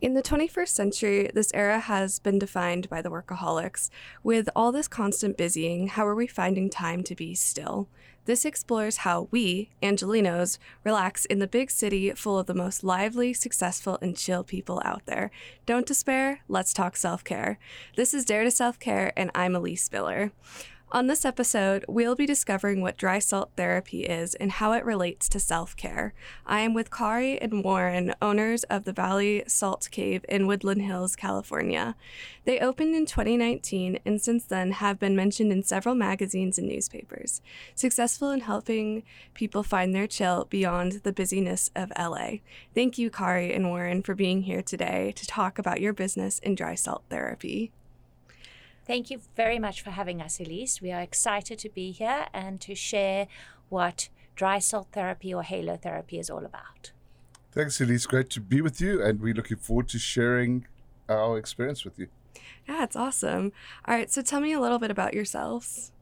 In the 21st century, this era has been defined by the workaholics. With all this constant busying, how are we finding time to be still? This explores how we, Angelenos, relax in the big city full of the most lively, successful, and chill people out there. Don't despair, let's talk self care. This is Dare to Self Care, and I'm Elise Spiller. On this episode, we'll be discovering what dry salt therapy is and how it relates to self care. I am with Kari and Warren, owners of the Valley Salt Cave in Woodland Hills, California. They opened in 2019 and since then have been mentioned in several magazines and newspapers, successful in helping people find their chill beyond the busyness of LA. Thank you, Kari and Warren, for being here today to talk about your business in dry salt therapy. Thank you very much for having us, Elise. We are excited to be here and to share what dry salt therapy or halo therapy is all about. Thanks, Elise. Great to be with you, and we're looking forward to sharing our experience with you. Yeah, it's awesome. All right, so tell me a little bit about yourselves.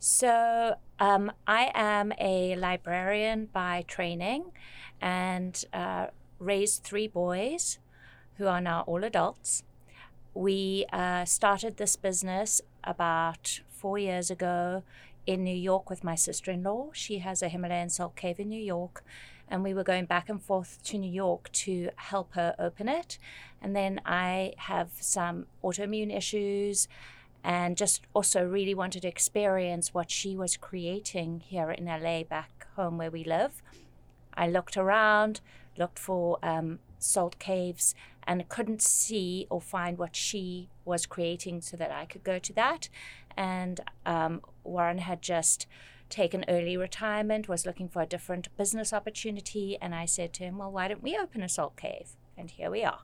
So, um, I am a librarian by training and uh, raised three boys who are now all adults. We uh, started this business about four years ago in New York with my sister in law. She has a Himalayan salt cave in New York, and we were going back and forth to New York to help her open it. And then I have some autoimmune issues and just also really wanted to experience what she was creating here in LA back home where we live. I looked around, looked for um, salt caves and couldn't see or find what she was creating so that I could go to that. And um, Warren had just taken early retirement, was looking for a different business opportunity. And I said to him, Well, why don't we open a salt cave? And here we are.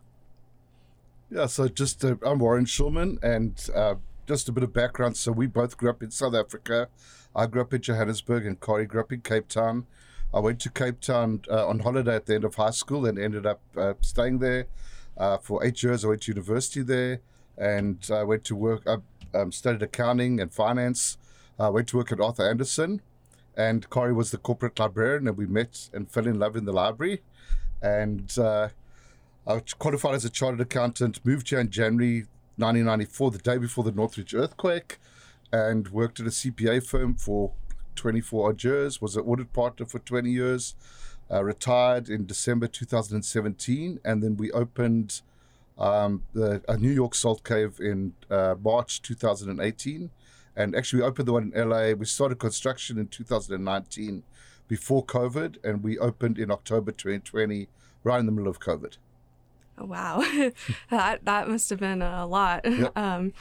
Yeah, so just uh, I'm Warren Schulman, and uh, just a bit of background. So we both grew up in South Africa. I grew up in Johannesburg, and Kari grew up in Cape Town. I went to Cape Town uh, on holiday at the end of high school and ended up uh, staying there uh, for eight years. I went to university there and I went to work. I um, studied accounting and finance. I went to work at Arthur Andersen, and Kari was the corporate librarian, and we met and fell in love in the library. And uh, I qualified as a chartered accountant. Moved here in January 1994, the day before the Northridge earthquake, and worked at a CPA firm for 24 odd years, was an audit partner for 20 years, uh, retired in December 2017, and then we opened um, the, a New York salt cave in uh, March 2018. And actually, we opened the one in LA. We started construction in 2019 before COVID, and we opened in October 2020, right in the middle of COVID. Oh, wow, that that must have been a lot. Yep. Um,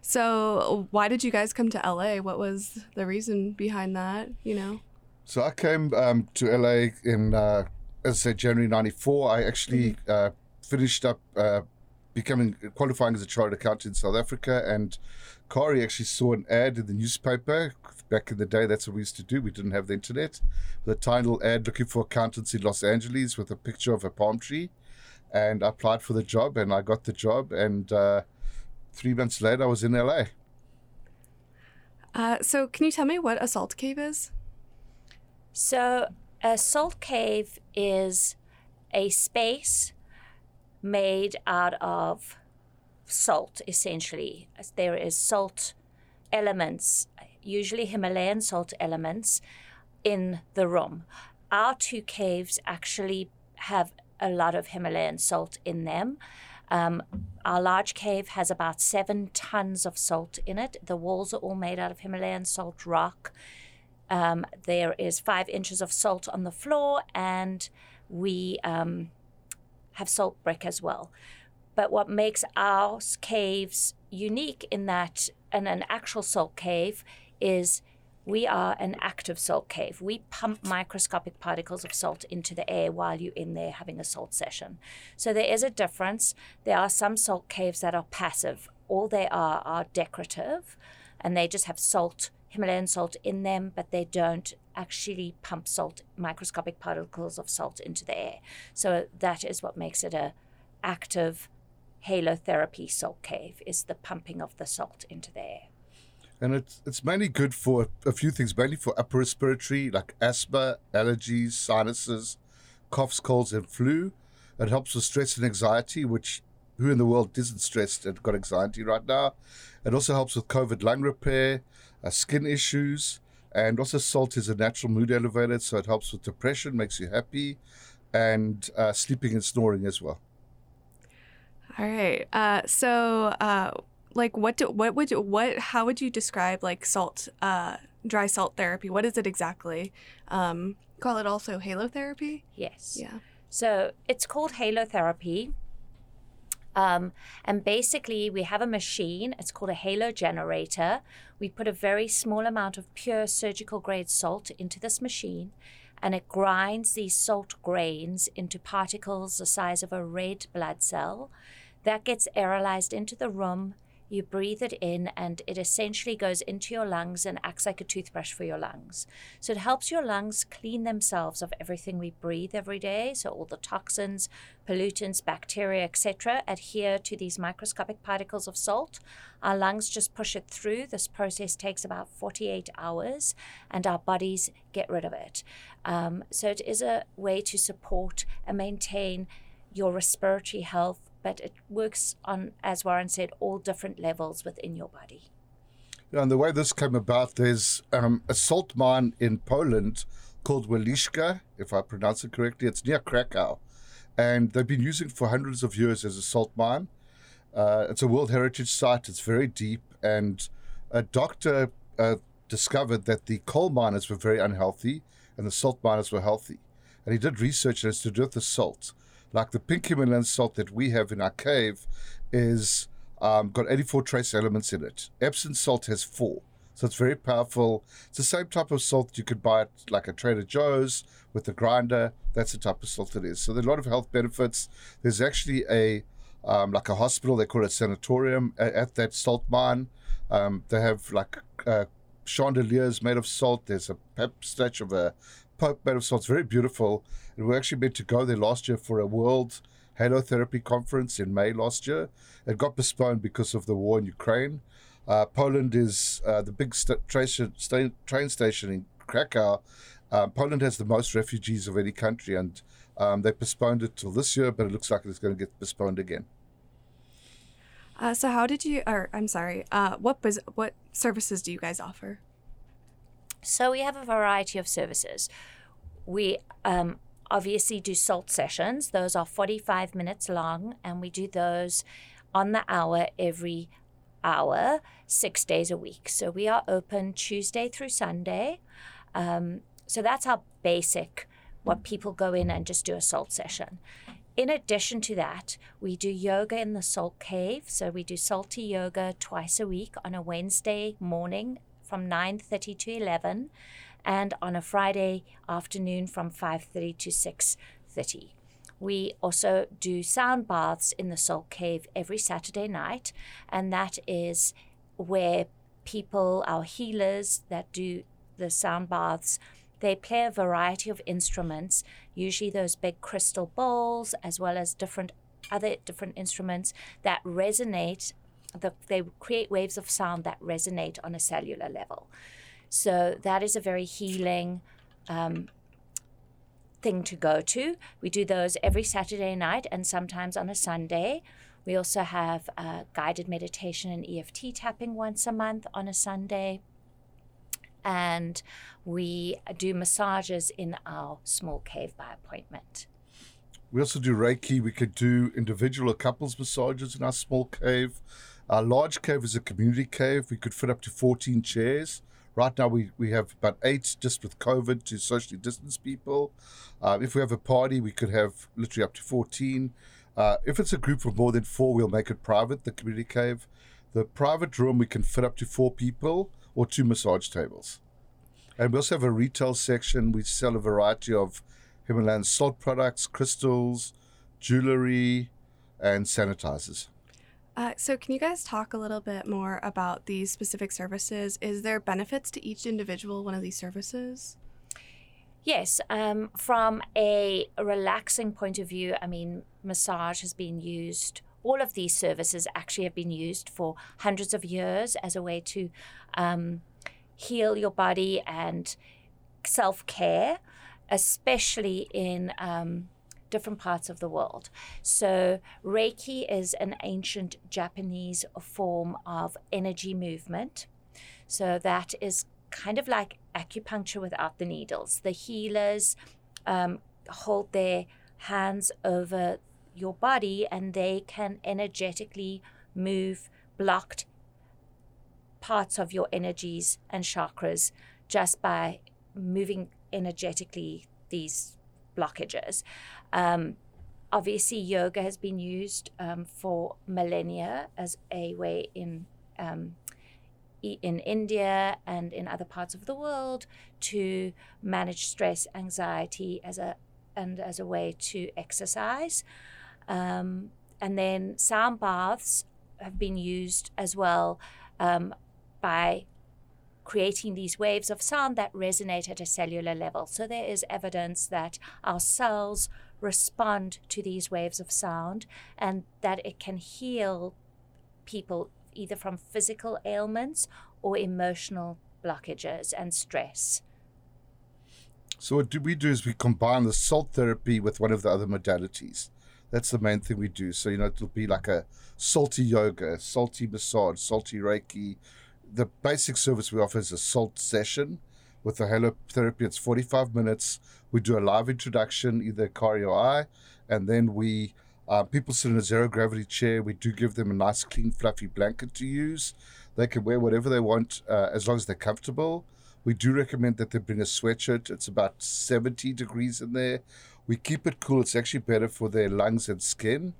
so, why did you guys come to LA? What was the reason behind that? You know. So I came um, to LA in, uh, as I said, January '94. I actually mm-hmm. uh, finished up uh, becoming qualifying as a chartered accountant in South Africa, and Kari actually saw an ad in the newspaper back in the day. That's what we used to do. We didn't have the internet. The title ad looking for accountants in Los Angeles with a picture of a palm tree and I applied for the job and I got the job. And uh, three months later, I was in LA. Uh, so, can you tell me what a salt cave is? So, a salt cave is a space made out of salt, essentially. There is salt elements, usually Himalayan salt elements, in the room. Our two caves actually have a lot of Himalayan salt in them. Um, our large cave has about seven tons of salt in it. The walls are all made out of Himalayan salt rock. Um, there is five inches of salt on the floor, and we um, have salt brick as well. But what makes our caves unique in that, in an actual salt cave, is we are an active salt cave. We pump microscopic particles of salt into the air while you're in there having a salt session. So there is a difference. There are some salt caves that are passive. All they are are decorative and they just have salt, Himalayan salt in them, but they don't actually pump salt, microscopic particles of salt into the air. So that is what makes it a active halotherapy salt cave is the pumping of the salt into the air and it's it's mainly good for a few things, mainly for upper respiratory like asthma, allergies, sinuses, coughs, colds, and flu. It helps with stress and anxiety, which who in the world isn't stressed and got anxiety right now? It also helps with COVID lung repair, uh, skin issues, and also salt is a natural mood elevator, so it helps with depression, makes you happy, and uh, sleeping and snoring as well. All right. Uh, so, uh, like, what do, what would you, what how would you describe like salt uh, dry salt therapy? What is it exactly? Um, call it also halo therapy. Yes. Yeah. So it's called halotherapy. Um, and basically, we have a machine. It's called a halo generator. We put a very small amount of pure surgical grade salt into this machine, and it grinds these salt grains into particles the size of a red blood cell. That gets aerolized into the room you breathe it in, and it essentially goes into your lungs and acts like a toothbrush for your lungs. So it helps your lungs clean themselves of everything we breathe every day. So all the toxins, pollutants, bacteria, etc., adhere to these microscopic particles of salt. Our lungs just push it through. This process takes about 48 hours, and our bodies get rid of it. Um, so it is a way to support and maintain your respiratory health but it works on, as Warren said, all different levels within your body. Yeah, and the way this came about, there's um, a salt mine in Poland called Wieliczka, if I pronounce it correctly. It's near Krakow. And they've been using it for hundreds of years as a salt mine. Uh, it's a World Heritage Site, it's very deep. And a doctor uh, discovered that the coal miners were very unhealthy and the salt miners were healthy. And he did research as to do with the salt like the pink Himalayan salt that we have in our cave is um, got 84 trace elements in it. Epsom salt has four. So it's very powerful. It's the same type of salt you could buy at like a Trader Joe's with a grinder. That's the type of salt it is. So there's a lot of health benefits. There's actually a um, like a hospital, they call it sanatorium at, at that salt mine. Um, they have like uh, chandeliers made of salt. There's a statue of a Pope. It's very beautiful. And we actually meant to go there last year for a World halo therapy Conference in May last year. It got postponed because of the war in Ukraine. Uh, Poland is uh, the big st- train, st- train station in Krakow. Um, Poland has the most refugees of any country, and um, they postponed it till this year, but it looks like it's going to get postponed again. Uh, so, how did you? Or I'm sorry. Uh, what was what services do you guys offer? So we have a variety of services. We um, obviously do salt sessions. Those are 45 minutes long, and we do those on the hour every hour, six days a week. So we are open Tuesday through Sunday. Um, so that's our basic, what people go in and just do a salt session. In addition to that, we do yoga in the salt cave. So we do salty yoga twice a week on a Wednesday morning from 9:30 to 11 and on a Friday afternoon from 5:30 to 6:30. We also do sound baths in the Salt Cave every Saturday night, and that is where people, our healers that do the sound baths, they play a variety of instruments, usually those big crystal bowls, as well as different other different instruments that resonate. The, they create waves of sound that resonate on a cellular level. So that is a very healing um, thing to go to. We do those every Saturday night and sometimes on a Sunday. We also have uh, guided meditation and EFT tapping once a month on a Sunday. And we do massages in our small cave by appointment. We also do Reiki. We could do individual or couples massages in our small cave. Our large cave is a community cave. We could fit up to 14 chairs. Right now, we, we have about eight just with COVID to socially distance people. Uh, if we have a party, we could have literally up to 14. Uh, if it's a group of more than four, we'll make it private, the community cave. The private room, we can fit up to four people or two massage tables. And we also have a retail section. We sell a variety of Himalayan salt products, crystals, jewelry, and sanitizers. Uh, so, can you guys talk a little bit more about these specific services? Is there benefits to each individual one of these services? Yes, um, from a relaxing point of view, I mean, massage has been used. All of these services actually have been used for hundreds of years as a way to um, heal your body and self care, especially in um, different parts of the world. So, Reiki is an ancient Japanese form of energy movement. So, that is kind of like acupuncture without the needles. The healers um, hold their hands over your body and they can energetically move blocked parts of your energies and chakras just by moving energetically these blockages. Um, obviously, yoga has been used um, for millennia as a way in um, in India and in other parts of the world to manage stress, anxiety as a and as a way to exercise. Um, and then sound baths have been used as well um, by creating these waves of sound that resonate at a cellular level. So there is evidence that our cells respond to these waves of sound and that it can heal people either from physical ailments or emotional blockages and stress. So what do we do is we combine the salt therapy with one of the other modalities. That's the main thing we do. So you know it'll be like a salty yoga, salty massage, salty reiki. The basic service we offer is a salt session with the halo therapy. It's 45 minutes. We do a live introduction, either Kari or I, and then we uh, people sit in a zero gravity chair. We do give them a nice, clean, fluffy blanket to use. They can wear whatever they want uh, as long as they're comfortable. We do recommend that they bring a sweatshirt. It's about 70 degrees in there. We keep it cool. It's actually better for their lungs and skin.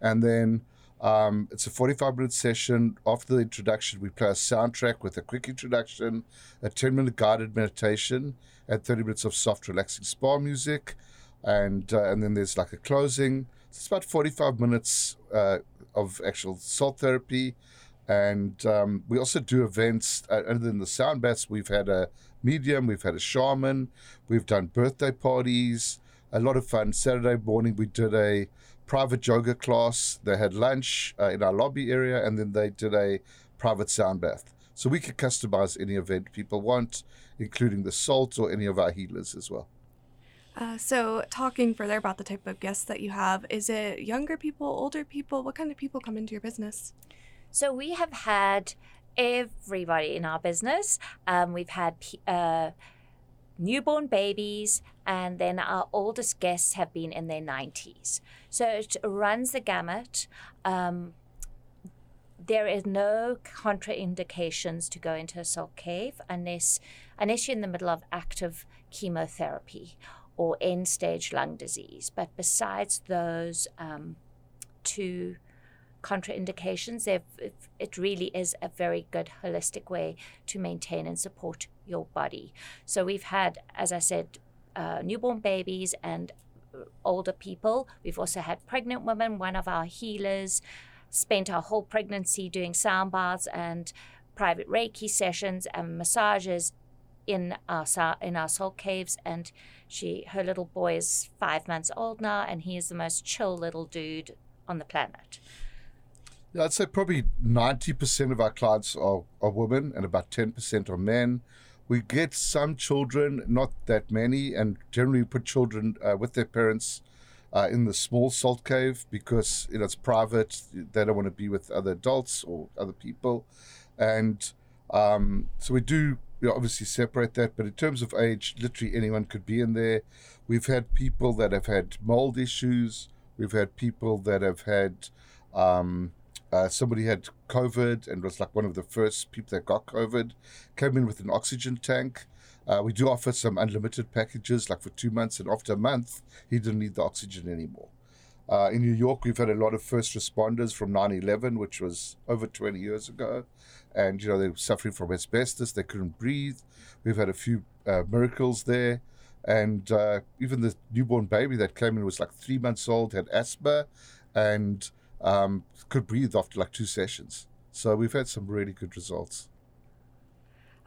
And then um, it's a 45 minute session. After the introduction, we play a soundtrack with a quick introduction, a 10 minute guided meditation, and 30 minutes of soft, relaxing spa music. And, uh, and then there's like a closing. So it's about 45 minutes uh, of actual salt therapy. And um, we also do events uh, other than the sound baths. We've had a medium, we've had a shaman, we've done birthday parties, a lot of fun. Saturday morning, we did a private yoga class. They had lunch uh, in our lobby area, and then they did a private sound bath. So we can customize any event people want, including the salt or any of our healers as well. Uh, so, talking further about the type of guests that you have, is it younger people, older people? What kind of people come into your business? So we have had everybody in our business. Um, we've had uh, newborn babies, and then our oldest guests have been in their 90s. So it runs the gamut. Um, there is no contraindications to go into a salt cave unless unless you're in the middle of active chemotherapy or end stage lung disease. But besides those um, two contraindications, it really is a very good holistic way to maintain and support your body. So we've had, as I said, uh, newborn babies and older people. We've also had pregnant women. One of our healers spent her whole pregnancy doing sound baths and private Reiki sessions and massages in our in our salt caves and she her little boy is 5 months old now and he is the most chill little dude on the planet. Yeah, I'd say probably 90% of our clients are, are women and about 10% are men. We get some children, not that many, and generally put children uh, with their parents uh, in the small salt cave because you know it's private. They don't want to be with other adults or other people, and um, so we do you know, obviously separate that. But in terms of age, literally anyone could be in there. We've had people that have had mold issues. We've had people that have had um, uh, somebody had COVID and was like one of the first people that got COVID, came in with an oxygen tank. Uh, we do offer some unlimited packages, like for two months, and after a month, he didn't need the oxygen anymore. Uh, in New York, we've had a lot of first responders from 9 11, which was over 20 years ago. And, you know, they were suffering from asbestos, they couldn't breathe. We've had a few uh, miracles there. And uh, even the newborn baby that came in was like three months old, had asthma, and um, could breathe after like two sessions. So we've had some really good results.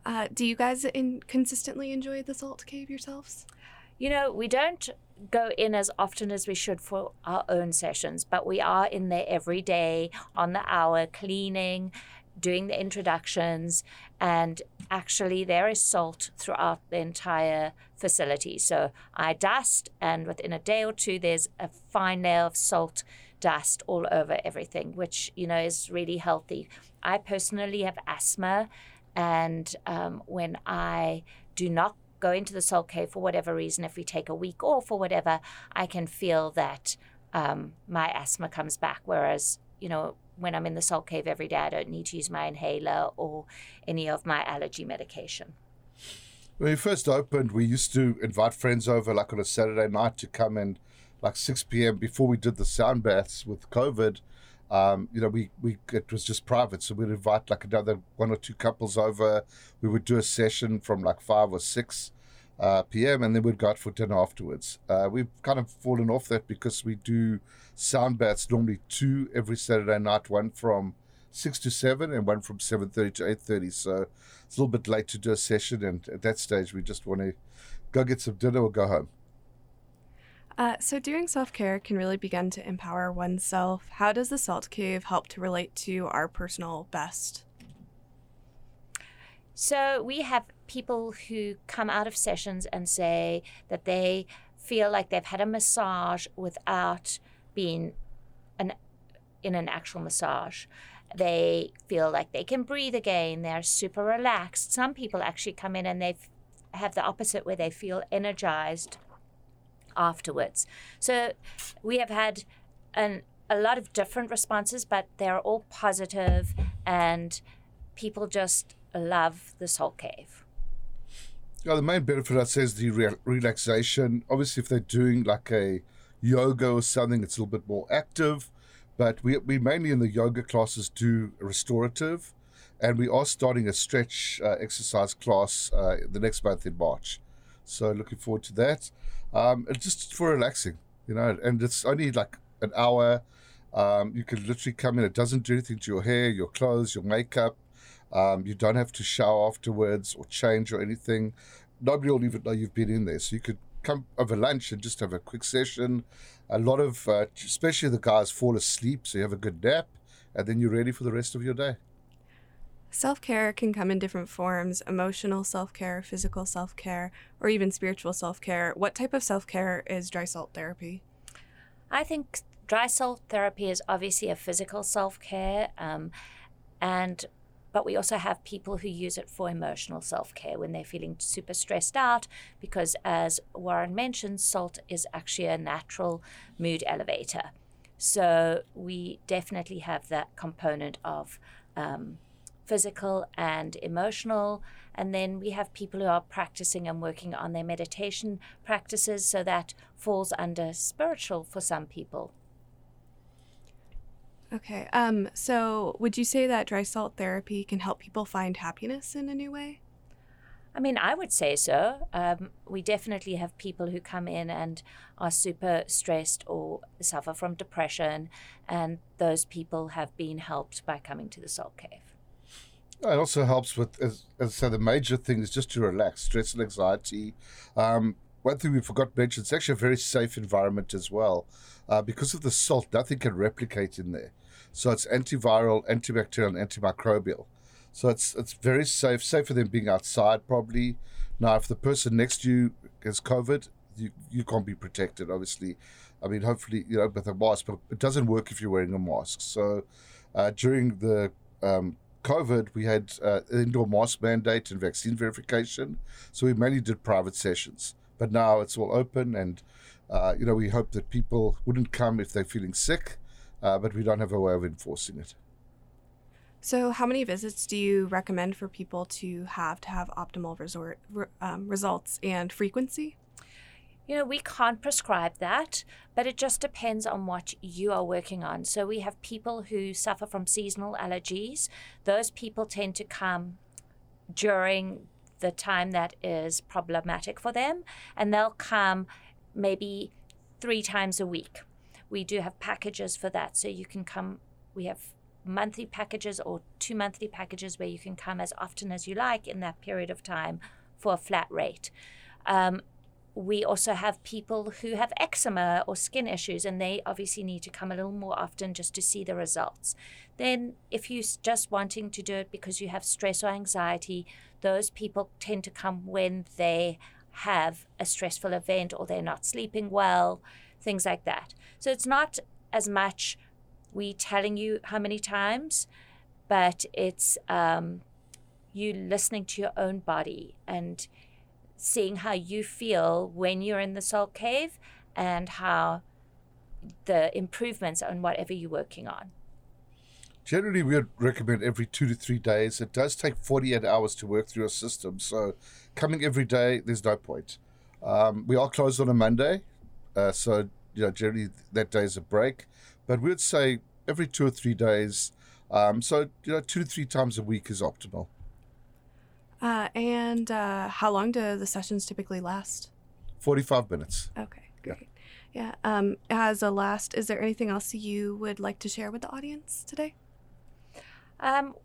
Uh, do you guys in- consistently enjoy the salt cave yourselves? You know, we don't go in as often as we should for our own sessions, but we are in there every day on the hour, cleaning, doing the introductions, and actually, there is salt throughout the entire facility. So I dust, and within a day or two, there's a fine layer of salt dust all over everything, which you know is really healthy. I personally have asthma, and um, when I do not go into the salt cave for whatever reason, if we take a week off or whatever, I can feel that um, my asthma comes back. Whereas, you know, when I'm in the salt cave every day, I don't need to use my inhaler or any of my allergy medication. When we first opened, we used to invite friends over like on a Saturday night to come and like 6 p.m. before we did the sound baths with COVID. Um, you know, we, we it was just private, so we'd invite like another one or two couples over. We would do a session from like five or six uh, p.m. and then we'd go out for dinner afterwards. Uh, we've kind of fallen off that because we do sound baths normally two every Saturday night, one from six to seven and one from seven thirty to eight thirty. So it's a little bit late to do a session, and at that stage we just want to go get some dinner or go home. Uh, so, doing self care can really begin to empower oneself. How does the Salt Cave help to relate to our personal best? So, we have people who come out of sessions and say that they feel like they've had a massage without being an, in an actual massage. They feel like they can breathe again. They're super relaxed. Some people actually come in and they have the opposite, where they feel energized afterwards. So we have had an, a lot of different responses, but they're all positive and people just love the Salt Cave. Yeah, the main benefit I'd say is the re- relaxation. Obviously, if they're doing like a yoga or something, it's a little bit more active. But we, we mainly in the yoga classes do restorative, and we are starting a stretch uh, exercise class uh, the next month in March. So looking forward to that. Um, just for relaxing, you know, and it's only like an hour. Um, you can literally come in. It doesn't do anything to your hair, your clothes, your makeup. Um, you don't have to shower afterwards or change or anything. Nobody will even know you've been in there. So you could come over lunch and just have a quick session. A lot of, uh, especially the guys, fall asleep, so you have a good nap, and then you're ready for the rest of your day. Self care can come in different forms emotional self care, physical self care, or even spiritual self care. What type of self care is dry salt therapy? I think dry salt therapy is obviously a physical self care, um, and but we also have people who use it for emotional self care when they're feeling super stressed out, because as Warren mentioned, salt is actually a natural mood elevator. So we definitely have that component of um, physical and emotional. And then we have people who are practicing and working on their meditation practices, so that falls under spiritual for some people. Okay. Um, so would you say that dry salt therapy can help people find happiness in a new way? I mean, I would say so. Um, we definitely have people who come in and are super stressed or suffer from depression, and those people have been helped by coming to the Salt Cave. It also helps with, as, as I said, the major thing is just to relax, stress and anxiety. Um, one thing we forgot to mention, it's actually a very safe environment as well. Uh, because of the salt, nothing can replicate in there. So it's antiviral, antibacterial, and antimicrobial. So it's it's very safe, safer than being outside probably. Now, if the person next to you has COVID, you, you can't be protected, obviously. I mean, hopefully, you know, with a mask, but it doesn't work if you're wearing a mask. So uh, during the um, COVID, we had uh, indoor mask mandate and vaccine verification. So we mainly did private sessions. But now it's all open, and uh, you know we hope that people wouldn't come if they're feeling sick, uh, but we don't have a way of enforcing it. So, how many visits do you recommend for people to have to have optimal resort um, results and frequency? You know, we can't prescribe that, but it just depends on what you are working on. So, we have people who suffer from seasonal allergies. Those people tend to come during the time that is problematic for them, and they'll come maybe three times a week. We do have packages for that, so you can come. We have monthly packages or two monthly packages where you can come as often as you like in that period of time for a flat rate. Um, we also have people who have eczema or skin issues, and they obviously need to come a little more often just to see the results. Then, if you're just wanting to do it because you have stress or anxiety, those people tend to come when they have a stressful event or they're not sleeping well, things like that. So it's not as much we telling you how many times, but it's um, you listening to your own body and seeing how you feel when you're in the salt cave and how the improvements on whatever you're working on. Generally, we would recommend every two to three days. It does take 48 hours to work through a system. So, coming every day, there's no point. Um, we are closed on a Monday. Uh, so, you know, generally that day is a break. But we would say every two or three days. Um, so, you know, two to three times a week is optimal. Uh, and uh, how long do the sessions typically last? 45 minutes. Okay, great. Yeah. Um, as a last, is there anything else you would like to share with the audience today? Um,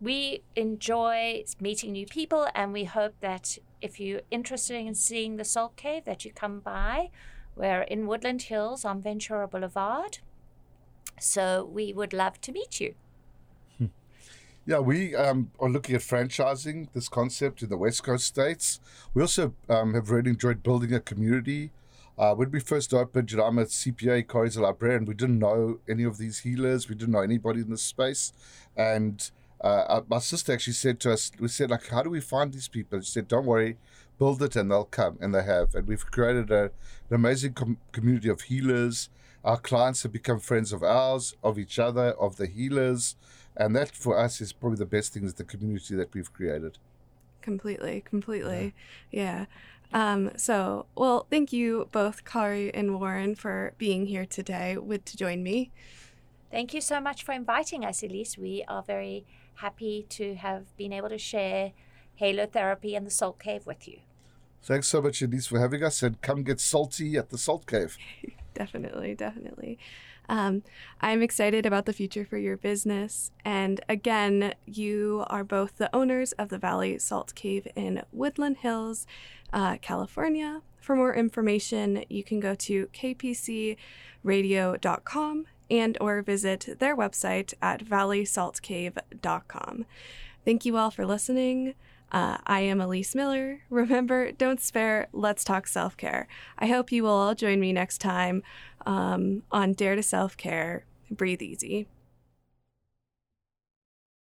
we enjoy meeting new people, and we hope that if you're interested in seeing the Salt Cave, that you come by. We're in Woodland Hills on Ventura Boulevard. So we would love to meet you. Yeah, we um, are looking at franchising this concept in the West Coast states. We also um, have really enjoyed building a community. Uh, when we first opened, you know, I'm a CPA, Kari's a librarian. We didn't know any of these healers. We didn't know anybody in this space. And uh, my sister actually said to us, we said, like, how do we find these people? She said, don't worry, build it and they'll come. And they have. And we've created a, an amazing com- community of healers. Our clients have become friends of ours, of each other, of the healers and that for us is probably the best thing is the community that we've created. Completely completely. Yeah, yeah. Um, so well thank you both kari and warren for being here today with to join me. Thank you so much for inviting us elise. We are very happy to have been able to share Halo Therapy and the salt cave with you. Thanks so much elise for having us. And come get salty at the salt cave. Definitely definitely um, I'm excited about the future for your business. And again, you are both the owners of the Valley Salt Cave in Woodland Hills, uh, California. For more information, you can go to kpcradio.com and or visit their website at valleysaltcave.com. Thank you all for listening. Uh, I am Elise Miller. Remember, don't spare, let's talk self care. I hope you will all join me next time um, on Dare to Self Care. Breathe easy.